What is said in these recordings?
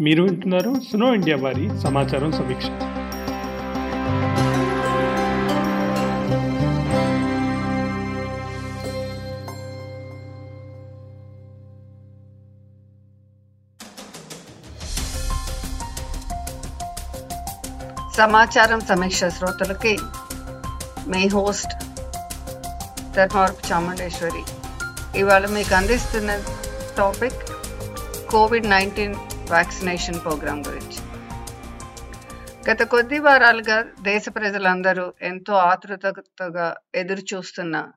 మీరు వింటున్నారు snow India వారి సమాచారం సమీక్ష సమాచారం సమీక్ష శ్రోతలకి మీ హోస్ట్ ధర్మవరపు చాముండేశ్వరి. ఇవాళ మీకు అందిస్తున్న topic Covid nineteen vaccination program గురించి. గత కొద్ది వారాలుగా దేశ ప్రజలందరూ ఎంతో ఆతృతగా ఎదురు చూస్తున్న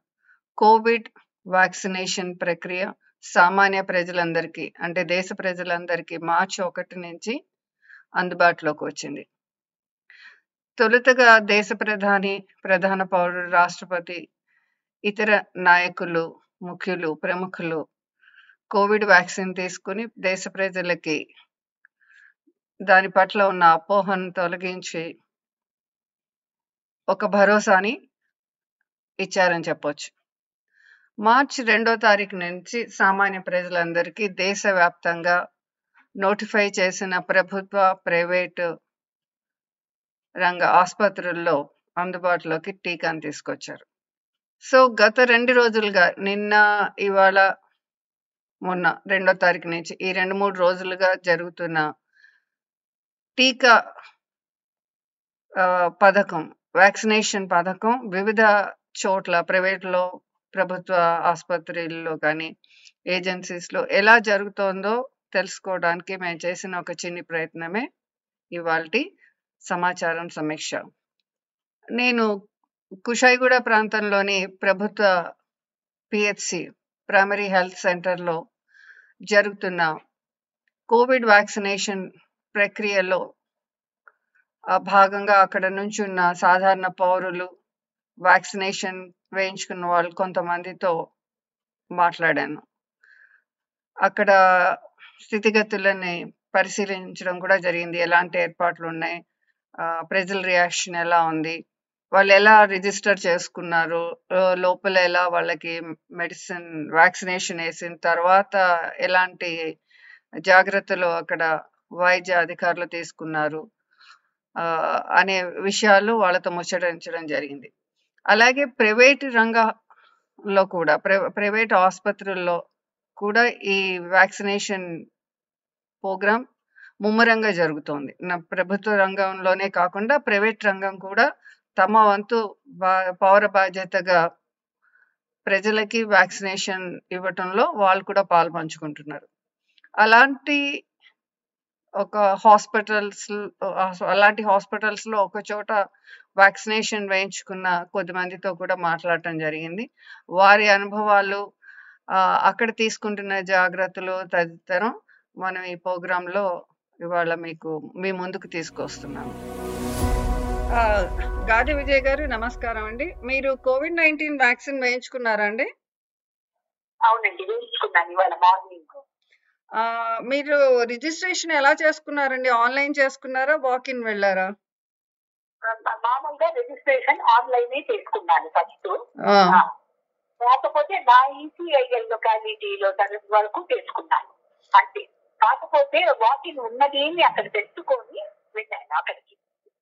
కోవిడ్ వ్యాక్సినేషన్ ప్రక్రియ సామాన్య ప్రజలందరికీ అంటే దేశ ప్రజలందరికీ మార్చి ఒకటి నుంచి అందుబాటులోకి వచ్చింది. తొలుతగా దేశ ప్రధాని ప్రధాన పౌరుడు రాష్ట్రపతి ఇతర నాయకులు ముఖ్యులు ప్రముఖులు కోవిడ్ వ్యాక్సిన్ తీసుకుని దేశ ప్రజలకి దాని పట్ల ఉన్న అపోహను తొలగించి ఒక భరోసాని ఇచ్చారని చెప్పొచ్చు. మార్చి రెండో తారీఖు నుంచి సామాన్య ప్రజలందరికీ దేశవ్యాప్తంగా నోటిఫై చేసిన ప్రభుత్వ ప్రైవేటు రంగ ఆసుపత్రుల్లో అందుబాటులోకి టీకాను తీసుకొచ్చారు. సో గత రెండు రోజులుగా నిన్న ఇవాళ మొన్న రెండో తారీఖు నుంచి ఈ రెండు మూడు రోజులుగా జరుగుతున్న టీకా పథకం వ్యాక్సినేషన్ పథకం వివిధ చోట్ల ప్రైవేట్లో ప్రభుత్వ ఆసుపత్రిల్లో కానీ ఏజెన్సీస్లో ఎలా జరుగుతోందో తెలుసుకోవడానికి మేము చేసిన ఒక చిన్ని ప్రయత్నమే ఇవాళ సమాచారం సమీక్ష. నేను కుషాయిగూడ ప్రాంతంలోని ప్రభుత్వ పిహెచ్సి ప్రైమరీ హెల్త్ సెంటర్లో జరుగుతున్న కోవిడ్ వ్యాక్సినేషన్ ప్రక్రియలో భాగంగా అక్కడ నుంచి ఉన్న సాధారణ పౌరులు వ్యాక్సినేషన్ వేయించుకున్న వాళ్ళు కొంతమందితో మాట్లాడాను. అక్కడ స్థితిగతులని పరిశీలించడం కూడా జరిగింది. ఎలాంటి ఏర్పాట్లు ఉన్నాయి? ప్రజల రియాక్షన్ ఎలా ఉంది? వాళ్ళు ఎలా రిజిస్టర్ చేసుకున్నారు లోపల ఎలా వాళ్ళకి మెడిసిన్ వ్యాక్సినేషన్ వేసిన తర్వాత ఎలాంటి జాగ్రత్తలు అక్కడ వైద్య అధికారులు తీసుకున్నారు? అనే విషయాలు వాళ్ళతో ముచ్చటించడం జరిగింది. అలాగే ప్రైవేట్ రంగంలో కూడా ప్రైవేట్ ఆసుపత్రుల్లో కూడా ఈ వ్యాక్సినేషన్ ప్రోగ్రామ్ ముమ్మరంగా జరుగుతోంది. నా ప్రభుత్వ రంగంలోనే కాకుండా ప్రైవేట్ రంగం కూడా తమ వంతు పౌర బాధ్యతగా ప్రజలకి వ్యాక్సినేషన్ ఇవ్వటంలో వాళ్ళు కూడా పాలు పంచుకుంటున్నారు అలాంటి ఒక హాస్పిటల్స్ అలాంటి హాస్పిటల్స్లో ఒక చోట వ్యాక్సినేషన్ వేయించుకున్న కొద్ది మందితో కూడా మాట్లాడటం జరిగింది. వారి అనుభవాలు అక్కడ తీసుకుంటున్న జాగ్రత్తలు తదితరం మనం ఈ ప్రోగ్రాంలో ఇవాళ మీకు మీ ముందుకు తీసుకొస్తున్నాము. గాది విజయ్ గారు నమస్కారం అండి. మీరు కోవిడ్ నైన్టీన్ వ్యాక్సిన్ వేయించుకున్నారా అండి? అవునండి వేయించుకున్నాను ఇవాళ మార్నింగ్. మీరు రిజిస్ట్రేషన్ ఎలా చేసుకున్నారండి? ఆన్లైన్ చేసుకున్నారా? వాక్ ఇన్ వెళ్ళారా? మామూలుగా రిజిస్ట్రేషన్ ఆన్లైన్ చేసుకున్నాను ఫస్ట్. కాకపోతే నా ఈసీఐఎల్ లొకాలిటీలో వరకు చేసుకున్నాను. అంతే కాకపోతే వాకింగ్ ఉన్నది అక్కడ అక్కడికి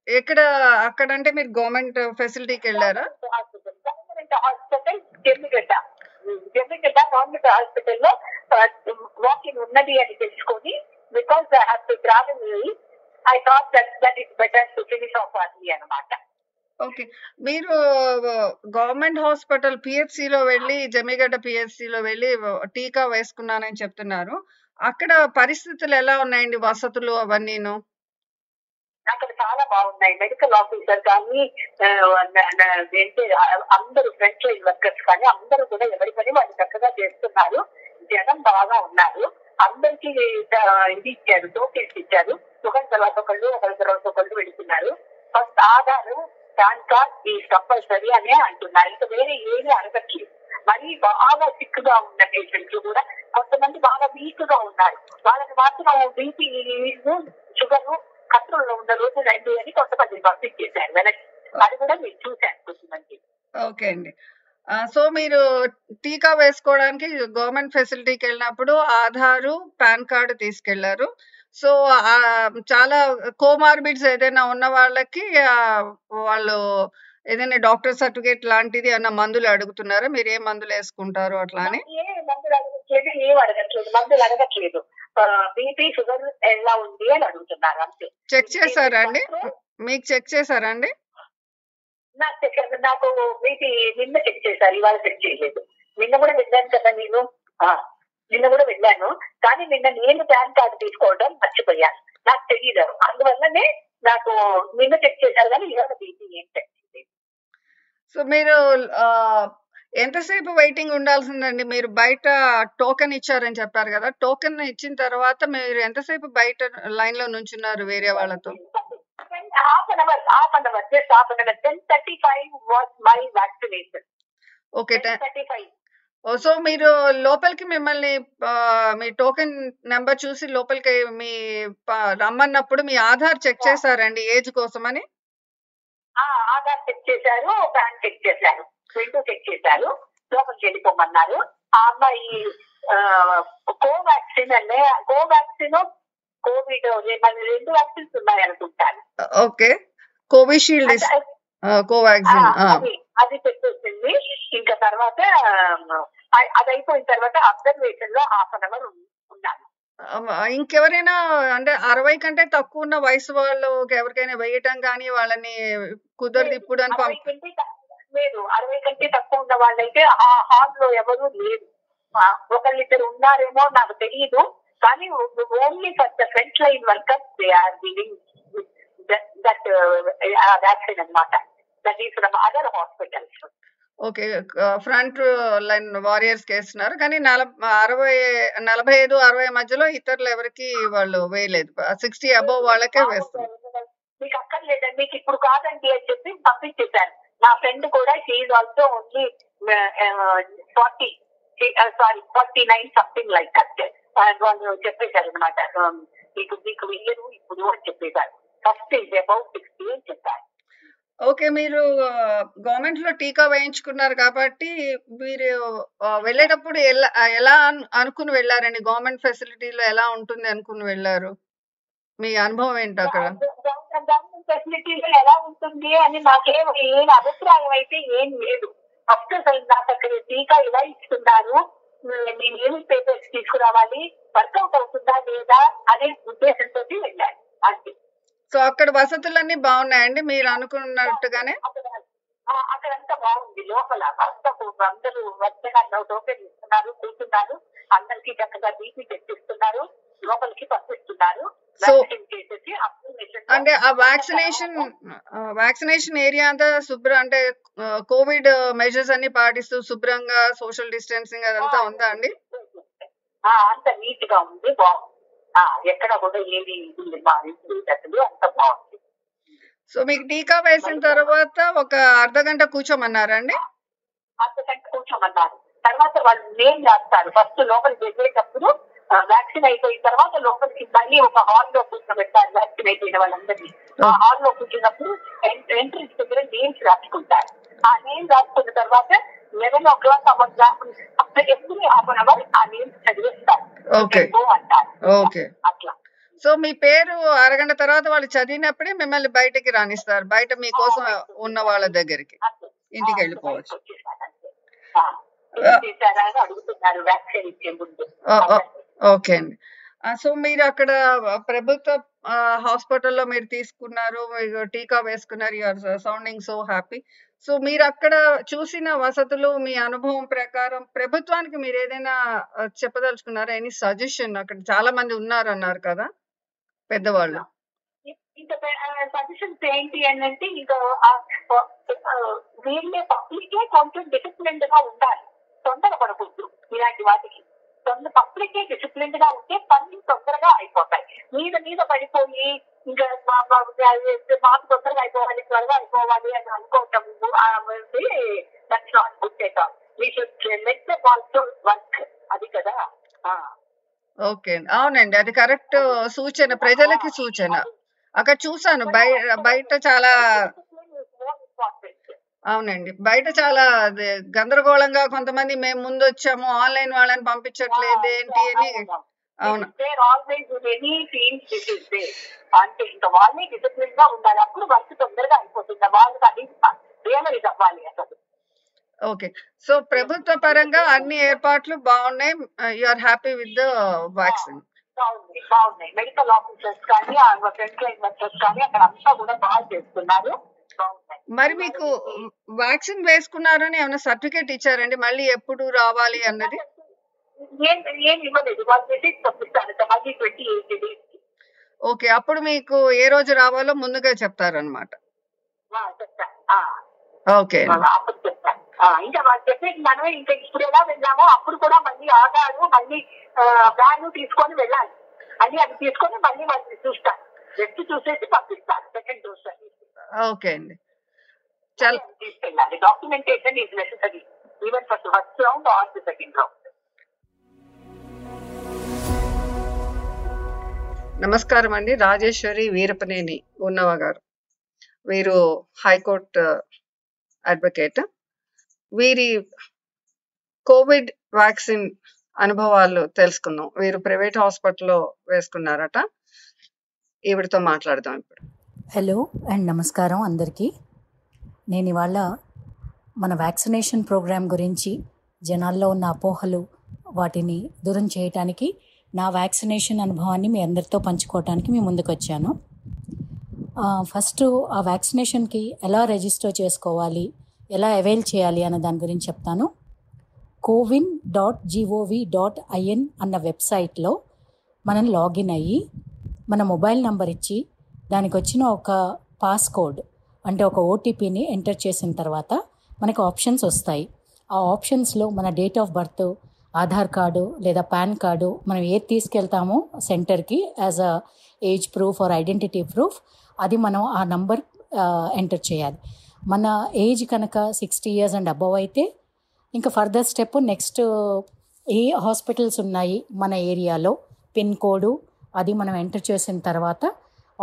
ఎక్కడ అక్కడ అంటే మీరు గవర్నమెంట్ ఫెసిలిటీకి వెళ్ళారా? Government hospital Jammigadda Jammigadda government హాస్పిటల్లో వాకింగ్ ఉన్నది అని తెలుసుకొని because I have to travel I thought that that is better to finish off అది అనమాట ఓకే మీరు గవర్నమెంట్ హాస్పిటల్ పిహెచ్సిలో వెళ్ళి జమ్మిగడ్డ పిహెచ్సిలో వెళ్ళి టీకా వేసుకున్నానని చెప్తున్నారు. అక్కడ పరిస్థితులు ఎలా ఉన్నాయండి వసతులు అవన్నీను? అక్కడ చాలా బాగున్నాయి. మెడికల్ ఆఫీసర్ కానీ ఏంటి అందరూ ఫ్రంట్ లైన్ వర్కర్స్ కానీ అందరూ కూడా ఎవరి పని వాళ్ళు చక్కగా చేస్తున్నారు. జనం బాగా ఉన్నారు. అందరికి ఇది ఇచ్చారు టోకెన్స్ ఇచ్చారు. ఒకరి తర్వాత ఒకళ్ళు ఒకరి తర్వాత ఒకళ్ళు వెళుతున్నారు. ఫస్ట్ ఆధారు పాన్ కార్డ్ ఈ కంపల్సరీ అనే అంటున్నారు. ఇంకా వేరే ఏమీ అడగట్లేదు. మరీ బాగా సిక్గా ఉన్న పేషెంట్లు కూడా కొంతమంది బాగా వీక్గా ఉన్నారు. వాళ్ళకి మాత్రం బీపీ షుగర్ కంట్రోల్లో ఉన్న రోజు రండి అని కొంతమంది పంపించేశారు వెనక్కి అది కూడా మీరు చూశాను కొంతమంది ఓకే అండి సో మీరు టీకా వేసుకోవడానికి గవర్నమెంట్ ఫెసిలిటీకి వెళ్ళినప్పుడు ఆధారు పాన్ కార్డు తీసుకెళ్ళారు సో చాలా కోమార్బిడ్స్ ఏదైనా ఉన్న వాళ్ళకి వాళ్ళు ఏదైనా డాక్టర్ సర్టిఫికేట్ లాంటిది ఏమన్నా మందులు అడుగుతున్నారా? మీరు ఏ అట్లా అని? మందులు అడగట్లేదు, ఏం అడగట్లేదు. మందులు అడగట్లేదు. బీపీ, షుగర్ ఎలా ఉంది అని అడుగుతున్నారు అంతే. చెక్ అండి? కంట్రోల్ మీకు చెక్ చేసారా అండి? నాకు చెక్ నాకు బీపీ నిన్న చెక్ చేశారు. ఇవాళ చెక్ చేయలేదు. నిన్న కూడా వెళ్ళాను కదా నేను. నిన్న కూడా వెళ్ళాను. కానీ నిన్న నేను పాన్ కార్డు తీసుకోవడం మర్చిపోయాను. నాకు తెలియదు. అందువల్లనే నాకు నిన్న చెక్ చేశారు కానీ ఇవాళ బీపీ ఏం చెక్. సో మీరు ఎంతసేపు వెయిటింగ్ ఉండాల్సిందండి? మీరు బయట టోకెన్ ఇచ్చారని చెప్పారు గదా! టోకెన్ ఇచ్చిన తర్వాత మీరు ఎంతసేపు బయట లైన్‌లో నుంచున్నారు వేరే వాళ్ళతో? Half an hour half an hour just half an hour ten thirty five was my vaccination okay. Thirty five! So మీరు లోపలికి మిమ్మల్ని మీ టోకెన్ నంబర్ చూసి లోపలికి మీ రమ్మన్నప్పుడు మీ ఆధార్ చెక్ చేసారండి ఏజ్ కోసమని? ఆధార్ చెక్ చేశారు ప్యాన్ చెక్ చేశారు రెండు చెక్ చేశారు. లోపలికి వెళ్ళిపోమన్నారు. ఆ అమ్మాయి కోవాక్సిన్ అనే కోవాక్సిన్ కోవిడ్ రెండు వ్యాక్సిన్స్ ఉన్నాయి అనుకుంటాను. ఓకే. Covishield Covaxin. అది చెప్పేసింది. ఇంకా తర్వాత అది అయిపోయిన తర్వాత అబ్జర్వేషన్లో హాఫ్ అన్ అవర్ ఉన్నాను. ఇంకెవరైనా అంటే 60 కంటే తక్కువ ఉన్న వయసు వాళ్ళు ఎవరికైనా వేయటం కానీ వాళ్ళని కుదరదు ఇప్పుడు అని అరవై లేదు అరవై కంటే తక్కువ ఉన్న వాళ్ళైతే ఆ హాల్లో ఎవరు లేరు ఒకళ్ళిద్దరు ఉన్నారేమో నాకు తెలియదు కానీ only for the front line workers they are giving that vaccine అన్నమాట that is from other hospitals okay. Front line వారియర్స్‌కి ఏస్తున్నారు. కానీ నలబ్ 60 45, 60 మధ్యలో ఇతరులు ఎవరికీ వాళ్ళు వేయలేదు. 60 అబోవ్ వాళ్ళకే వేస్తున్నారు. మీకు అక్కర్లేదండి మీకు ఇప్పుడు కాదండి అని చెప్పి పంపించేశారు నా ఫ్రెండ్ కూడా she also only forty sorry forty nine something like that వాళ్ళు చెప్పేశారు అనమాట మీకు um, మీకు వెయ్యరు ఇప్పుడు అని చెప్పేశారు. ఫస్ట్ ఈజ్ అబౌట్ సిక్స్టీ అని చెప్పారు. ఓకే. మీరు గవర్నమెంట్లో టీకా వేయించుకున్నారు కాబట్టి మీరు వెళ్ళేటప్పుడు ఎలా ఎలా అనుకుని వెళ్ళారండి? గవర్నమెంట్ ఫెసిలిటీలో ఎలా ఉంటుంది అనుకుని వెళ్ళారు? మీ అనుభవం ఏంటి అక్కడ? ఫెసిలిటీలో ఎలా ఉంటుంది అని నాకేం ఏం అభిప్రాయం అయితే ఏం లేదు. ఫస్ట్ అసలు నాకు అక్కడ టీకా ఎలా ఇస్తున్నారు? నేను ఏమి పేపర్స్ తీసుకురావాలి? వర్కౌట్ అవుతుందా లేదా అనే ఉద్దేశంతో వెళ్ళాను. అంతే. సో అక్కడ వసతులన్నీ బాగున్నాయండి మీరు అనుకున్నట్టుగానే? అక్కడ అక్కడంతా బాగుంది. లోపల అంతా అందరూ వచ్చగా టోకెన్ ఇస్తున్నారు కూర్చున్నారు. అందరికి చక్కగా బీపీ తెప్పిస్తున్నారు. లోపలికి పంపిస్తున్నారు. అంటే ఆ వ్యాక్సినేషన్ వ్యాక్సినేషన్ ఏరియా అంతా శుభ్ర అంటే కోవిడ్ మెజర్స్ అన్ని పాటిస్తూ శుభ్రంగా సోషల్ డిస్టెన్సింగ్ అదంతా ఉందా అండి? అంత నీట్గా ఉంది బాగుంది. ఎక్కడ కూడా ఏది అసలు అంత బాగుంది. సో మీకు టీకా వేసిన తర్వాత ఒక అర్ధగంట కూర్చోమన్నారండి? అంతకంటే కూర్చోమన్నారు. తర్వాత వాళ్ళు నేమ్ రాస్తారు ఫస్ట్ లోపలికి వెళ్ళేటప్పుడు వ్యాక్సిన్ అయిపోయిన తర్వాత లోపలికి మళ్ళీ ఒక హాల్లో కూర్చోబెట్టారు వ్యాక్సిన్ అయిపోయిన వాళ్ళందరినీ. ఆ హాల్లో కూర్చున్నప్పుడు ఎంట్రీస్ దగ్గర నేమ్స్ రాసుకుంటారు. ఆ నేమ్ రాసుకున్న తర్వాత లెవెన్ ఓ క్లాక్ అవ్వగా అప్పుడు ఎప్పుడు హాఫ్ అన్ అవర్ ఆ నేమ్స్ చదివేస్తారు. అంటారు. ఓకే. అట్లా. సో మీ పేరు అరగంట తర్వాత వాళ్ళు చదివినప్పుడే మిమ్మల్ని బయటికి రానిస్తారు. బయట మీకోసం ఉన్న వాళ్ళ దగ్గరికి. ఇంటికి వెళ్ళిపోవచ్చు. ఓకే అండి. ఆ! సో మీరు అక్కడ ప్రభుత్వ ఆహ్, హాస్పిటల్‌లో మీరు తీసుకున్నారు. మీరు టీకా వేసుకున్నారు. You are sounding so happy. So మీరక్కడ చూసిన వసతులు మీ అనుభవం ప్రకారం ప్రభుత్వానికి మీరేదైనా ఆహ్, చెప్పదలుచుకున్నారా? ఎనీ సజెషన్ అక్కడ చాలా మంది ఉన్నారన్నారు కదా! పెద్దవాళ్ళు. ఇంకా సజెషన్స్ ఏంటి అని అంటే ఇంకా వీళ్ళే పబ్లికే కొంచెం డిసిప్లిన్డ్గా ఉండాలి తొందరపడకూడదు ఇలాంటి వాటికి తొందర పబ్లికే డిసిప్లిన్డ్గా ఉంటే పనులు తొందరగా అయిపోతాయి మీద మీద పడిపోయి ఇంకా మాకు తొందరగా అయిపోవాలి త్వరగా అయిపోవాలి అని అనుకోవటం that's not good at all we should let the also work అది కదా ఆ. ఓకే అండి. అవునండి. అది కరెక్ట్ సూచన. ప్రజలకి సూచన. అక్కడ చూసాను. బయ బయట చాలా అవునండి. బయట చాలా అదే గందరగోళంగా కొంతమంది మేము ముందొచ్చాము. ఆన్‌లైన్ వాళ్ళని పంపించట్లేదు ఏంటి అని అవును there always any teams this is they అంటే ఇంకా వాళ్ళే డిసిప్లిన్గా ఉండాలి అప్పుడు వర్క్ తొందరగా అయిపోతుంది. వాళ్ళకి అది రియలైజ్ అవ్వాలి అసలు. ఓకే. సో ప్రభుత్వ పరంగా అన్ని ఏర్పాట్లు బాగున్నాయి. You are happy with the vaccine medical officers కానీ ఫ్రంట్ లైన్ వర్కర్స్ కానీ అక్కడ అంతా కూడా బాగా చేస్తున్నారు. మరి మీకు వ్యాక్సిన్ వేసుకున్నారని ఏమైనా సర్టిఫికేట్ ఇచ్చారండి? మళ్ళీ ఎప్పుడు రావాలి అన్నది? వాళ్ళు పంపిస్తారు. ఓకే. అప్పుడు మీకు ఏ రోజు రావాలో ముందుగా చెప్తారనమాట ఓకే. ఇంకా వాళ్ళు మనమే ఇంకా ఇప్పుడు ఎలా వెళ్ళామో అప్పుడు కూడా మళ్ళీ ఆధారు మళ్ళీ తీసుకొని వెళ్ళాలి. మళ్ళీ అది తీసుకొని మళ్ళీ వాళ్ళని చూస్తాను జస్ట్ చూసేసి పంపిస్తాను సెకండ్ డోస్ అని. ఓకే అండి. చాలా తీసుకెళ్ళాలి documentation is necessary even for first round or the second round నమస్కారం అండి. రాజేశ్వరి వీరపనేని ఉన్నవ గారు. వీరు హైకోర్టు అడ్వకేట్. వీరి కోవిడ్ వ్యాక్సిన్ అనుభవాలు తెలుసుకుందాం. వీరు ప్రైవేట్ హాస్పిటల్లో వేసుకున్నారట. ఈవిడతో మాట్లాడదాం ఇప్పుడు. హలో అండ్ నమస్కారం అందరికీ. నేను ఇవాళ మన వ్యాక్సినేషన్ ప్రోగ్రాం గురించి జనాల్లో ఉన్న అపోహలు వాటిని దూరం చేయటానికి నా వ్యాక్సినేషన్ అనుభవాన్ని మీ అందరితో పంచుకోవటానికి మీ ముందుకు వచ్చాను ఫస్ట్ ఆ వ్యాక్సినేషన్కి ఎలా రిజిస్టర్ చేసుకోవాలి ఎలా అవైల్ చేయాలి అన్న దాని గురించి చెప్తాను. CoWIN dot G O V dot I N అన్న వెబ్సైట్లో మనం లాగిన్ అయ్యి మన మొబైల్ నంబర్ ఇచ్చి దానికి వచ్చిన ఒక పాస్కోడ్ అంటే ఒక ఓటీపీని ఎంటర్ చేసిన తర్వాత మనకు ఆప్షన్స్ వస్తాయి. ఆ ఆప్షన్స్లో మన date of birth Aadhaar card లేదా పాన్ కార్డు మనం ఏది తీసుకెళ్తామో సెంటర్కి as a age proof or identity proof అది మనం ఆ నంబర్ ఎంటర్ చేయాలి. మన ఏజ్ కనుక సిక్స్టీ ఇయర్స్ అండ్ అబవ్ అయితే ఇంకా ఫర్దర్ స్టెప్ నెక్స్ట్ ఏ హాస్పిటల్స్ ఉన్నాయి మన ఏరియాలో పిన్ కోడ్ అది మనం ఎంటర్ చేసిన తర్వాత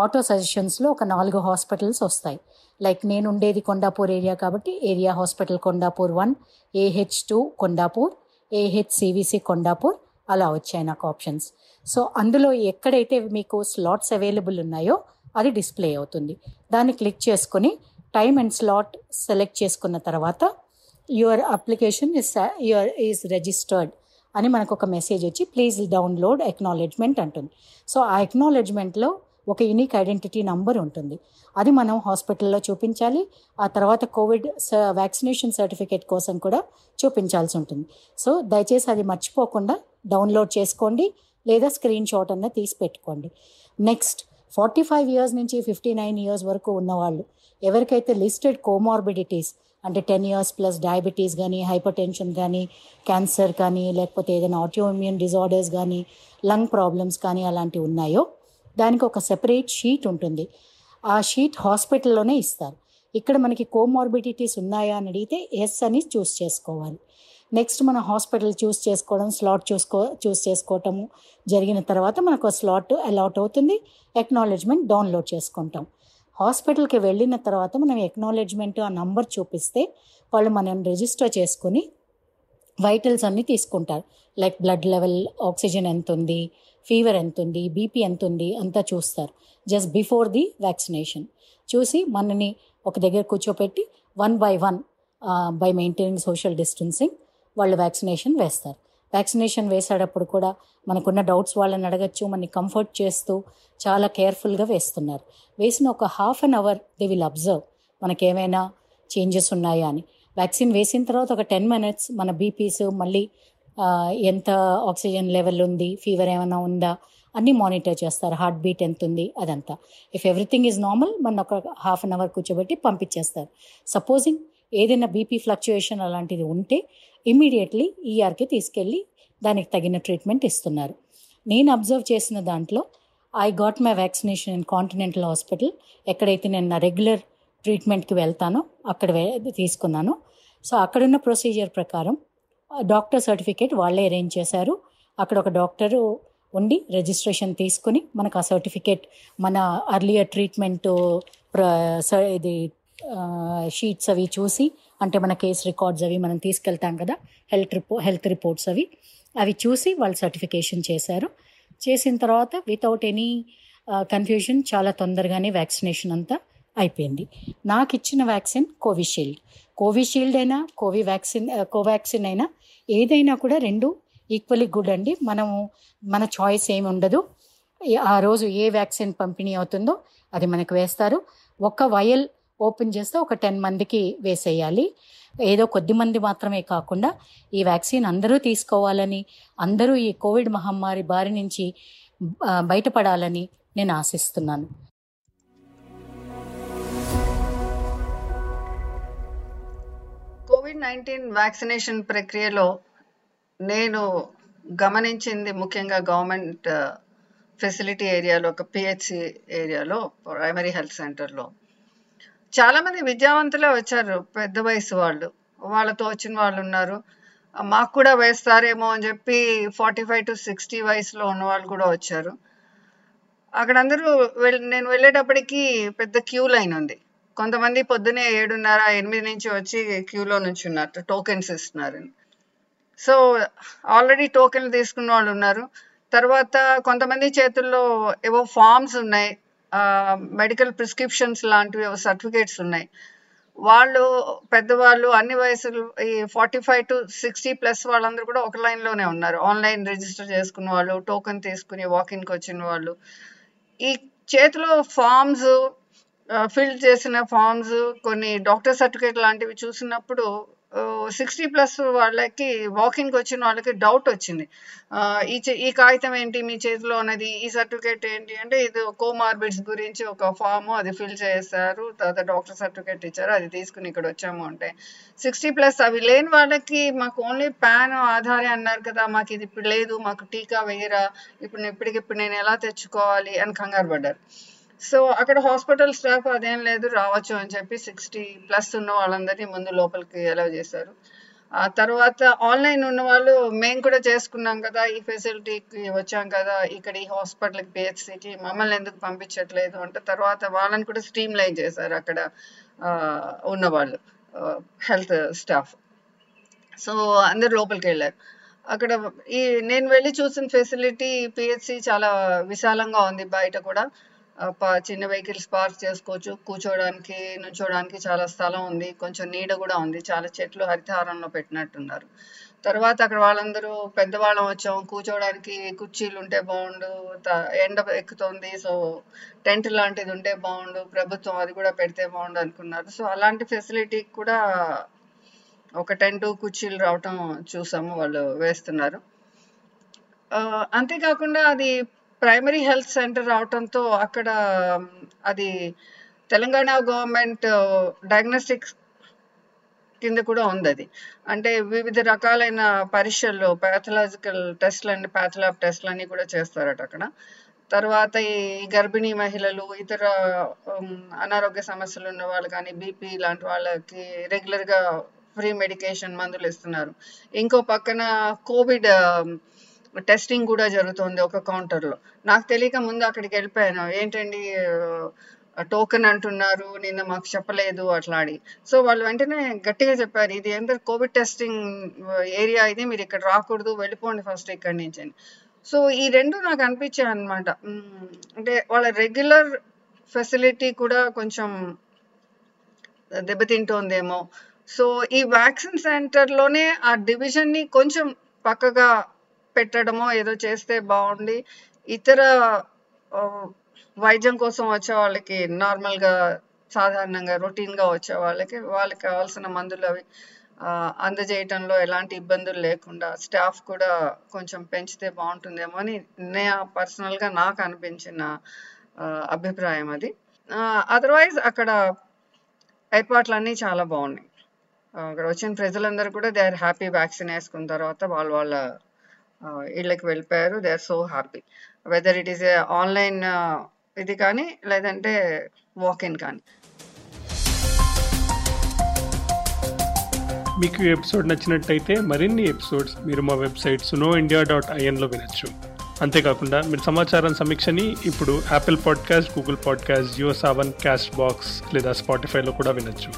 ఆటో సజెషన్స్లో ఒక నాలుగు హాస్పిటల్స్ వస్తాయి. లైక్ నేను ఉండేది కొండాపూర్ ఏరియా కాబట్టి area hospital Kondapur one AH two Kondapur AH CVC Kondapur అలా వచ్చాయి నాకు ఆప్షన్స్. సో అందులో ఎక్కడైతే మీకు స్లాట్స్ అవైలబుల్ ఉన్నాయో అది డిస్ప్లే అవుతుంది. దాన్ని క్లిక్ చేసుకొని టైమ్ అండ్ స్లాట్ సెలెక్ట్ చేసుకున్న తర్వాత your application is your is registered అని మనకు ఒక మెసేజ్ వచ్చి ప్లీజ్ డౌన్లోడ్ ఎక్నాలెడ్జ్మెంట్ అంటుంది. సో ఆ ఎక్నాలెడ్జ్మెంట్లో ఒక యునిక్ ఐడెంటిటీ నంబర్ ఉంటుంది. అది మనం హాస్పిటల్లో చూపించాలి. ఆ తర్వాత కోవిడ్ వ్యాక్సినేషన్ సర్టిఫికేట్ కోసం కూడా చూపించాల్సి ఉంటుంది. సో దయచేసి అది మర్చిపోకుండా డౌన్లోడ్ చేసుకోండి లేదా స్క్రీన్ షాట్ అన్న తీసి పెట్టుకోండి. నెక్స్ట్ ఫార్టీ ఫైవ్ ఇయర్స్ నుంచి ఫిఫ్టీ నైన్ ఇయర్స్ వరకు ఉన్నవాళ్ళు ఎవరికైతే లిస్టెడ్ కోమార్బిడిటీస్ అంటే టెన్ ఇయర్స్ ప్లస్ డయాబెటీస్ కానీ హైపర్ టెన్షన్ కానీ క్యాన్సర్ కానీ లేకపోతే ఏదైనా ఆటోఇమ్యూన్ డిజార్డర్స్ కానీ లంగ్ ప్రాబ్లమ్స్ కానీ అలాంటివి ఉన్నాయో దానికి ఒక సెపరేట్ షీట్ ఉంటుంది. ఆ షీట్ హాస్పిటల్లోనే ఇస్తారు. ఇక్కడ మనకి కోమార్బిడిటీస్ ఉన్నాయా అని అడిగితే ఎస్ అని చూస్ చేసుకోవాలి. నెక్స్ట్ మన హాస్పిటల్ చూస్ చేసుకోవడం స్లాట్ చూసుకో చూస్ చేసుకోవటము జరిగిన తర్వాత మనకు స్లాట్ అలాట్ అవుతుంది. ఎక్నాలెడ్జ్మెంట్ డౌన్లోడ్ చేసుకుంటాం. హాస్పిటల్కి వెళ్ళిన తర్వాత మనం ఎక్నాలెడ్జ్మెంట్ ఆ నంబర్ చూపిస్తే వాళ్ళు మనం రిజిస్టర్ చేసుకొని వైటల్స్ అన్నీ తీసుకుంటారు. లైక్ బ్లడ్ లెవెల్ ఆక్సిజన్ ఎంత ఉంది ఫీవర్ ఎంత ఉంది బీపీ ఎంత ఉంది అంతా చూస్తారు. Just before the vaccination. చూసి మనని ఒక దగ్గర కూర్చోపెట్టి one by one by maintaining social distancing వాళ్ళు వ్యాక్సినేషన్ వేస్తారు. వ్యాక్సినేషన్ వేసేటప్పుడు కూడా మనకున్న డౌట్స్ వాళ్ళని అడగచ్చు మనని కంఫర్ట్ చేస్తూ చాలా కేర్ఫుల్గా వేస్తున్నారు. వేసిన ఒక half an hour they will observe మనకేమైనా చేంజెస్ ఉన్నాయా అని. వ్యాక్సిన్ వేసిన తర్వాత ఒక టెన్ మినిట్స్ మన బీపీస్ మళ్ళీ ఎంత ఆక్సిజన్ లెవెల్ ఉంది ఫీవర్ ఏమైనా ఉందా అన్నీ మానిటర్ చేస్తారు. హార్ట్ బీట్ ఎంత ఉంది అదంతా. ఇఫ్ ఎవ్రీథింగ్ ఈజ్ నార్మల్ మన ఒక హాఫ్ అన్ అవర్ కూర్చోబెట్టి పంపించేస్తారు. సపోజింగ్ ఏదైనా బీపీ ఫ్లక్చుయేషన్ అలాంటిది ఉంటే ఇమీడియట్లీ ఈఆర్కి తీసుకెళ్ళి దానికి తగిన ట్రీట్మెంట్ ఇస్తున్నారు. నేను అబ్జర్వ్ చేసిన దాంట్లో I got my vaccination in Continental hospital ఎక్కడైతే నేను నా రెగ్యులర్ ట్రీట్మెంట్కి వెళ్తానో అక్కడ తీసుకున్నాను. సో అక్కడున్న ప్రొసీజర్ ప్రకారం డాక్టర్ సర్టిఫికేట్ వాళ్ళే అరేంజ్ చేశారు. అక్కడ ఒక డాక్టరు ఉండి రిజిస్ట్రేషన్ తీసుకుని మనకు ఆ సర్టిఫికేట్ మన అర్లియర్ ట్రీట్మెంట్ ఇది షీట్స్ అవి చూసి అంటే మన కేస్ రికార్డ్స్ అవి మనం తీసుకెళ్తాం కదా హెల్త్ రిపో హెల్త్ రిపోర్ట్స్ అవి అవి చూసి వాళ్ళు సర్టిఫికేషన్ చేశారు. చేసిన తర్వాత వితౌట్ ఎనీ కన్ఫ్యూజన్ చాలా తొందరగానే వ్యాక్సినేషన్ అంతా అయిపోయింది. నాకు ఇచ్చిన వ్యాక్సిన్ కోవిషీల్డ్ కోవిషీల్డ్ అయినా కోవి వ్యాక్సిన్ కోవాక్సిన్ అయినా ఏదైనా కూడా రెండు ఈక్వల్లీ గుడ్ అండి. మనము మన చాయిస్ ఏమి ఉండదు. ఆ రోజు ఏ వ్యాక్సిన్ పంపిణీ అవుతుందో అది మనకు వేస్తారు. ఒక్క వయల్ ఓపెన్ చేస్తే ఒక టెన్ మందికి వేసేయాలి. ఏదో కొద్ది మంది మాత్రమే కాకుండా ఈ వ్యాక్సిన్ అందరూ తీసుకోవాలని అందరూ ఈ కోవిడ్ మహమ్మారి బారి నుంచి బయటపడాలని నేను ఆశిస్తున్నాను. కోవిడ్ నైన్టీన్ వ్యాక్సినేషన్ ప్రక్రియలో నేను గమనించింది ముఖ్యంగా గవర్నమెంట్ ఫెసిలిటీ ఏరియాలో ఒక పిహెచ్సి ఏరియాలో ప్రైమరీ హెల్త్ సెంటర్లో. చాలామంది విద్యావంతులే వచ్చారు పెద్ద వయసు వాళ్ళు. వాళ్ళతో వచ్చిన వాళ్ళు ఉన్నారు. మాకు కూడా వేస్తారేమో అని చెప్పి ఫార్టీ ఫైవ్ టు సిక్స్టీ వయసులో ఉన్న వాళ్ళు కూడా వచ్చారు. అక్కడ అందరూ వెళ్ నేను వెళ్ళేటప్పటికి పెద్ద క్యూ లైన్ ఉంది. కొంతమంది పొద్దునే ఏడున్నర ఎనిమిది నుంచి వచ్చి క్యూలో నుంచి ఉన్నారు టోకెన్స్ ఇస్తున్నారు. సో ఆల్రెడీ టోకెన్లు తీసుకున్న వాళ్ళు ఉన్నారు. తర్వాత కొంతమంది చేతుల్లో ఏవో ఫామ్స్ ఉన్నాయి మెడికల్ ప్రిస్క్రిప్షన్స్ లాంటివి ఏవో సర్టిఫికేట్స్ ఉన్నాయి. వాళ్ళు పెద్దవాళ్ళు అన్ని వయసులు ఈ forty five to sixty plus వాళ్ళందరూ కూడా ఒక లైన్లోనే ఉన్నారు. ఆన్లైన్ రిజిస్టర్ చేసుకున్న వాళ్ళు టోకెన్ తీసుకుని వాకిన్కి వచ్చిన వాళ్ళు. ఈ చేతిలో ఫామ్స్ ఫిల్ చేసిన ఫామ్స్ కొన్ని డాక్టర్ సర్టిఫికేట్ లాంటివి చూసినప్పుడు సిక్స్టీ ప్లస్ వాళ్ళకి వాకింగ్కి వచ్చిన వాళ్ళకి డౌట్ వచ్చింది. ఈ చే- ఈ కాగితం ఏంటి మీ చేతిలో ఉన్నది ఈ సర్టిఫికేట్ ఏంటి అంటే ఇది కోమార్బిడ్స్ గురించి ఒక ఫామ్ అది ఫిల్ చేశారు తర్వాత డాక్టర్ సర్టిఫికేట్ ఇచ్చారు అది తీసుకుని ఇక్కడ వచ్చాము అంటే. సిక్స్టీ ప్లస్ అవి లేని వాళ్ళకి మాకు ఓన్లీ పాన్ ఆధారే అన్నారు కదా మాకు ఇది ఇప్పుడు లేదు మాకు టీకా వేయరా ఇప్పుడు ఇప్పటికిప్పుడు నేను ఎలా తెచ్చుకోవాలి అని కంగారు పడ్డారు. సో అక్కడ హాస్పిటల్ స్టాఫ్ అదేం లేదు రావచ్చు అని చెప్పి సిక్స్టీ ప్లస్ ఉన్న వాళ్ళందరినీ ముందు లోపలికి అలౌ చేశారు. ఆ తర్వాత ఆన్లైన్ ఉన్న వాళ్ళు మేము కూడా చేసుకున్నాం కదా ఈ ఫెసిలిటీకి వచ్చాం కదా ఇక్కడ ఈ హాస్పిటల్కి పిహెచ్సికి మమ్మల్ని ఎందుకు పంపించట్లేదు అంటే తర్వాత వాళ్ళని కూడా స్ట్రీమ్ లైన్ చేశారు అక్కడ ఉన్నవాళ్ళు ఉన్న వాళ్ళు హెల్త్ స్టాఫ్ సో అందరు లోపలికి వెళ్ళారు. అక్కడ ఈ నేను వెళ్ళి చూసిన ఫెసిలిటీ పిహెచ్సి చాలా విశాలంగా ఉంది బయట కూడా. చిన్న వెహికల్స్ పార్క్ చేసుకోవచ్చు. కూర్చోవడానికి నుంచోడానికి చాలా స్థలం ఉంది. కొంచెం నీడ కూడా ఉంది. చాలా చెట్లు హరితహారంలో పెట్టినట్టున్నారు. తర్వాత అక్కడ వాళ్ళందరూ పెద్దవాళ్ళం వచ్చాం. కూర్చోవడానికి కుర్చీలు ఉంటే బాగుండు. ఎండ ఎక్కుతోంది. సో టెంట్ లాంటిది ఉంటే బాగుండు. ప్రభుత్వం అది కూడా పెడితే బాగుండు అనుకున్నారు. సో అలాంటి ఫెసిలిటీ కూడా ఒక టెంట్ కుర్చీలు రావటం చూసాము వాళ్ళు వేస్తున్నారు. అంతేకాకుండా అది ప్రైమరీ హెల్త్ సెంటర్ రావటంతో అక్కడ అది తెలంగాణ గవర్నమెంట్ డయాగ్నోస్టిక్స్ కింద కూడా ఉంది అది. అంటే వివిధ రకాలైన పరీక్షలు ప్యాథలాజికల్ టెస్ట్లు అండ్ ప్యాథలాబ్ టెస్ట్లు అన్ని కూడా చేస్తారట అక్కడ. తర్వాత ఈ గర్భిణీ మహిళలు ఇతర అనారోగ్య సమస్యలు ఉన్న వాళ్ళు కానీ బీపీ లాంటి వాళ్ళకి రెగ్యులర్గా ఫ్రీ మెడికేషన్ మందులు ఇస్తున్నారు. ఇంకో పక్కన కోవిడ్ టెస్టింగ్ కూడా జరుగుతుంది ఒక కౌంటర్లో నాకు తెలియక ముందు అక్కడికి వెళ్ళిపోయాను. ఏంటండి టోకెన్ అంటున్నారు నిన్న మాకు చెప్పలేదు అట్లా అడిగి సో వాళ్ళు వెంటనే గట్టిగా చెప్పారు ఇది ఏంటంటే కోవిడ్ టెస్టింగ్ ఏరియా ఇది మీరు ఇక్కడ రాకూడదు వెళ్ళిపోండి ఫస్ట్ ఇక్కడి నుంచి అని. సో ఈ రెండు నాకు అనిపించాయి అనమాట అంటే వాళ్ళ రెగ్యులర్ ఫెసిలిటీ కూడా కొంచెం దెబ్బతింటోందేమో. సో ఈ వ్యాక్సిన్ సెంటర్లోనే ఆ డివిజన్ని కొంచెం పక్కగా పెట్టడమో ఏదో చేస్తే బాగుండి. ఇతర వైద్యం కోసం వచ్చే వాళ్ళకి నార్మల్గా సాధారణంగా రొటీన్గా వచ్చే వాళ్ళకి వాళ్ళకి కావాల్సిన మందులు అవి అందజేయటంలో ఎలాంటి ఇబ్బందులు లేకుండా స్టాఫ్ కూడా కొంచెం పెంచితే బాగుంటుందేమో అని నే పర్సనల్గా నాకు అనిపించిన అభిప్రాయం అది. అదర్వైజ్ అక్కడ ఏర్పాట్లన్నీ చాలా బాగున్నాయి. అక్కడ వచ్చిన ప్రజలందరూ కూడా దే ఆర్ హ్యాపీ వ్యాక్సిన్ వేసుకున్న తర్వాత వాళ్ళ వాళ్ళ ఇళ్ళకి వెళ్ళిపోయారు. They are so happy whether it is a online ఇది కానీ లేదంటే వాక్ ఇన్ కానీ. మీకు ఎపిసోడ్ నచ్చినట్టయితే మరిన్ని ఎపిసోడ్స్ మీరు మా వెబ్సైట్ సునో ఇండియా డాట్ ఐఎన్లో వినొచ్చు. అంతేకాకుండా మీరు సమాచారం సమీక్షని ఇప్పుడు Apple podcast Google podcast Jio Saavn Castbox లేదా స్పాటిఫైలో కూడా వినొచ్చు.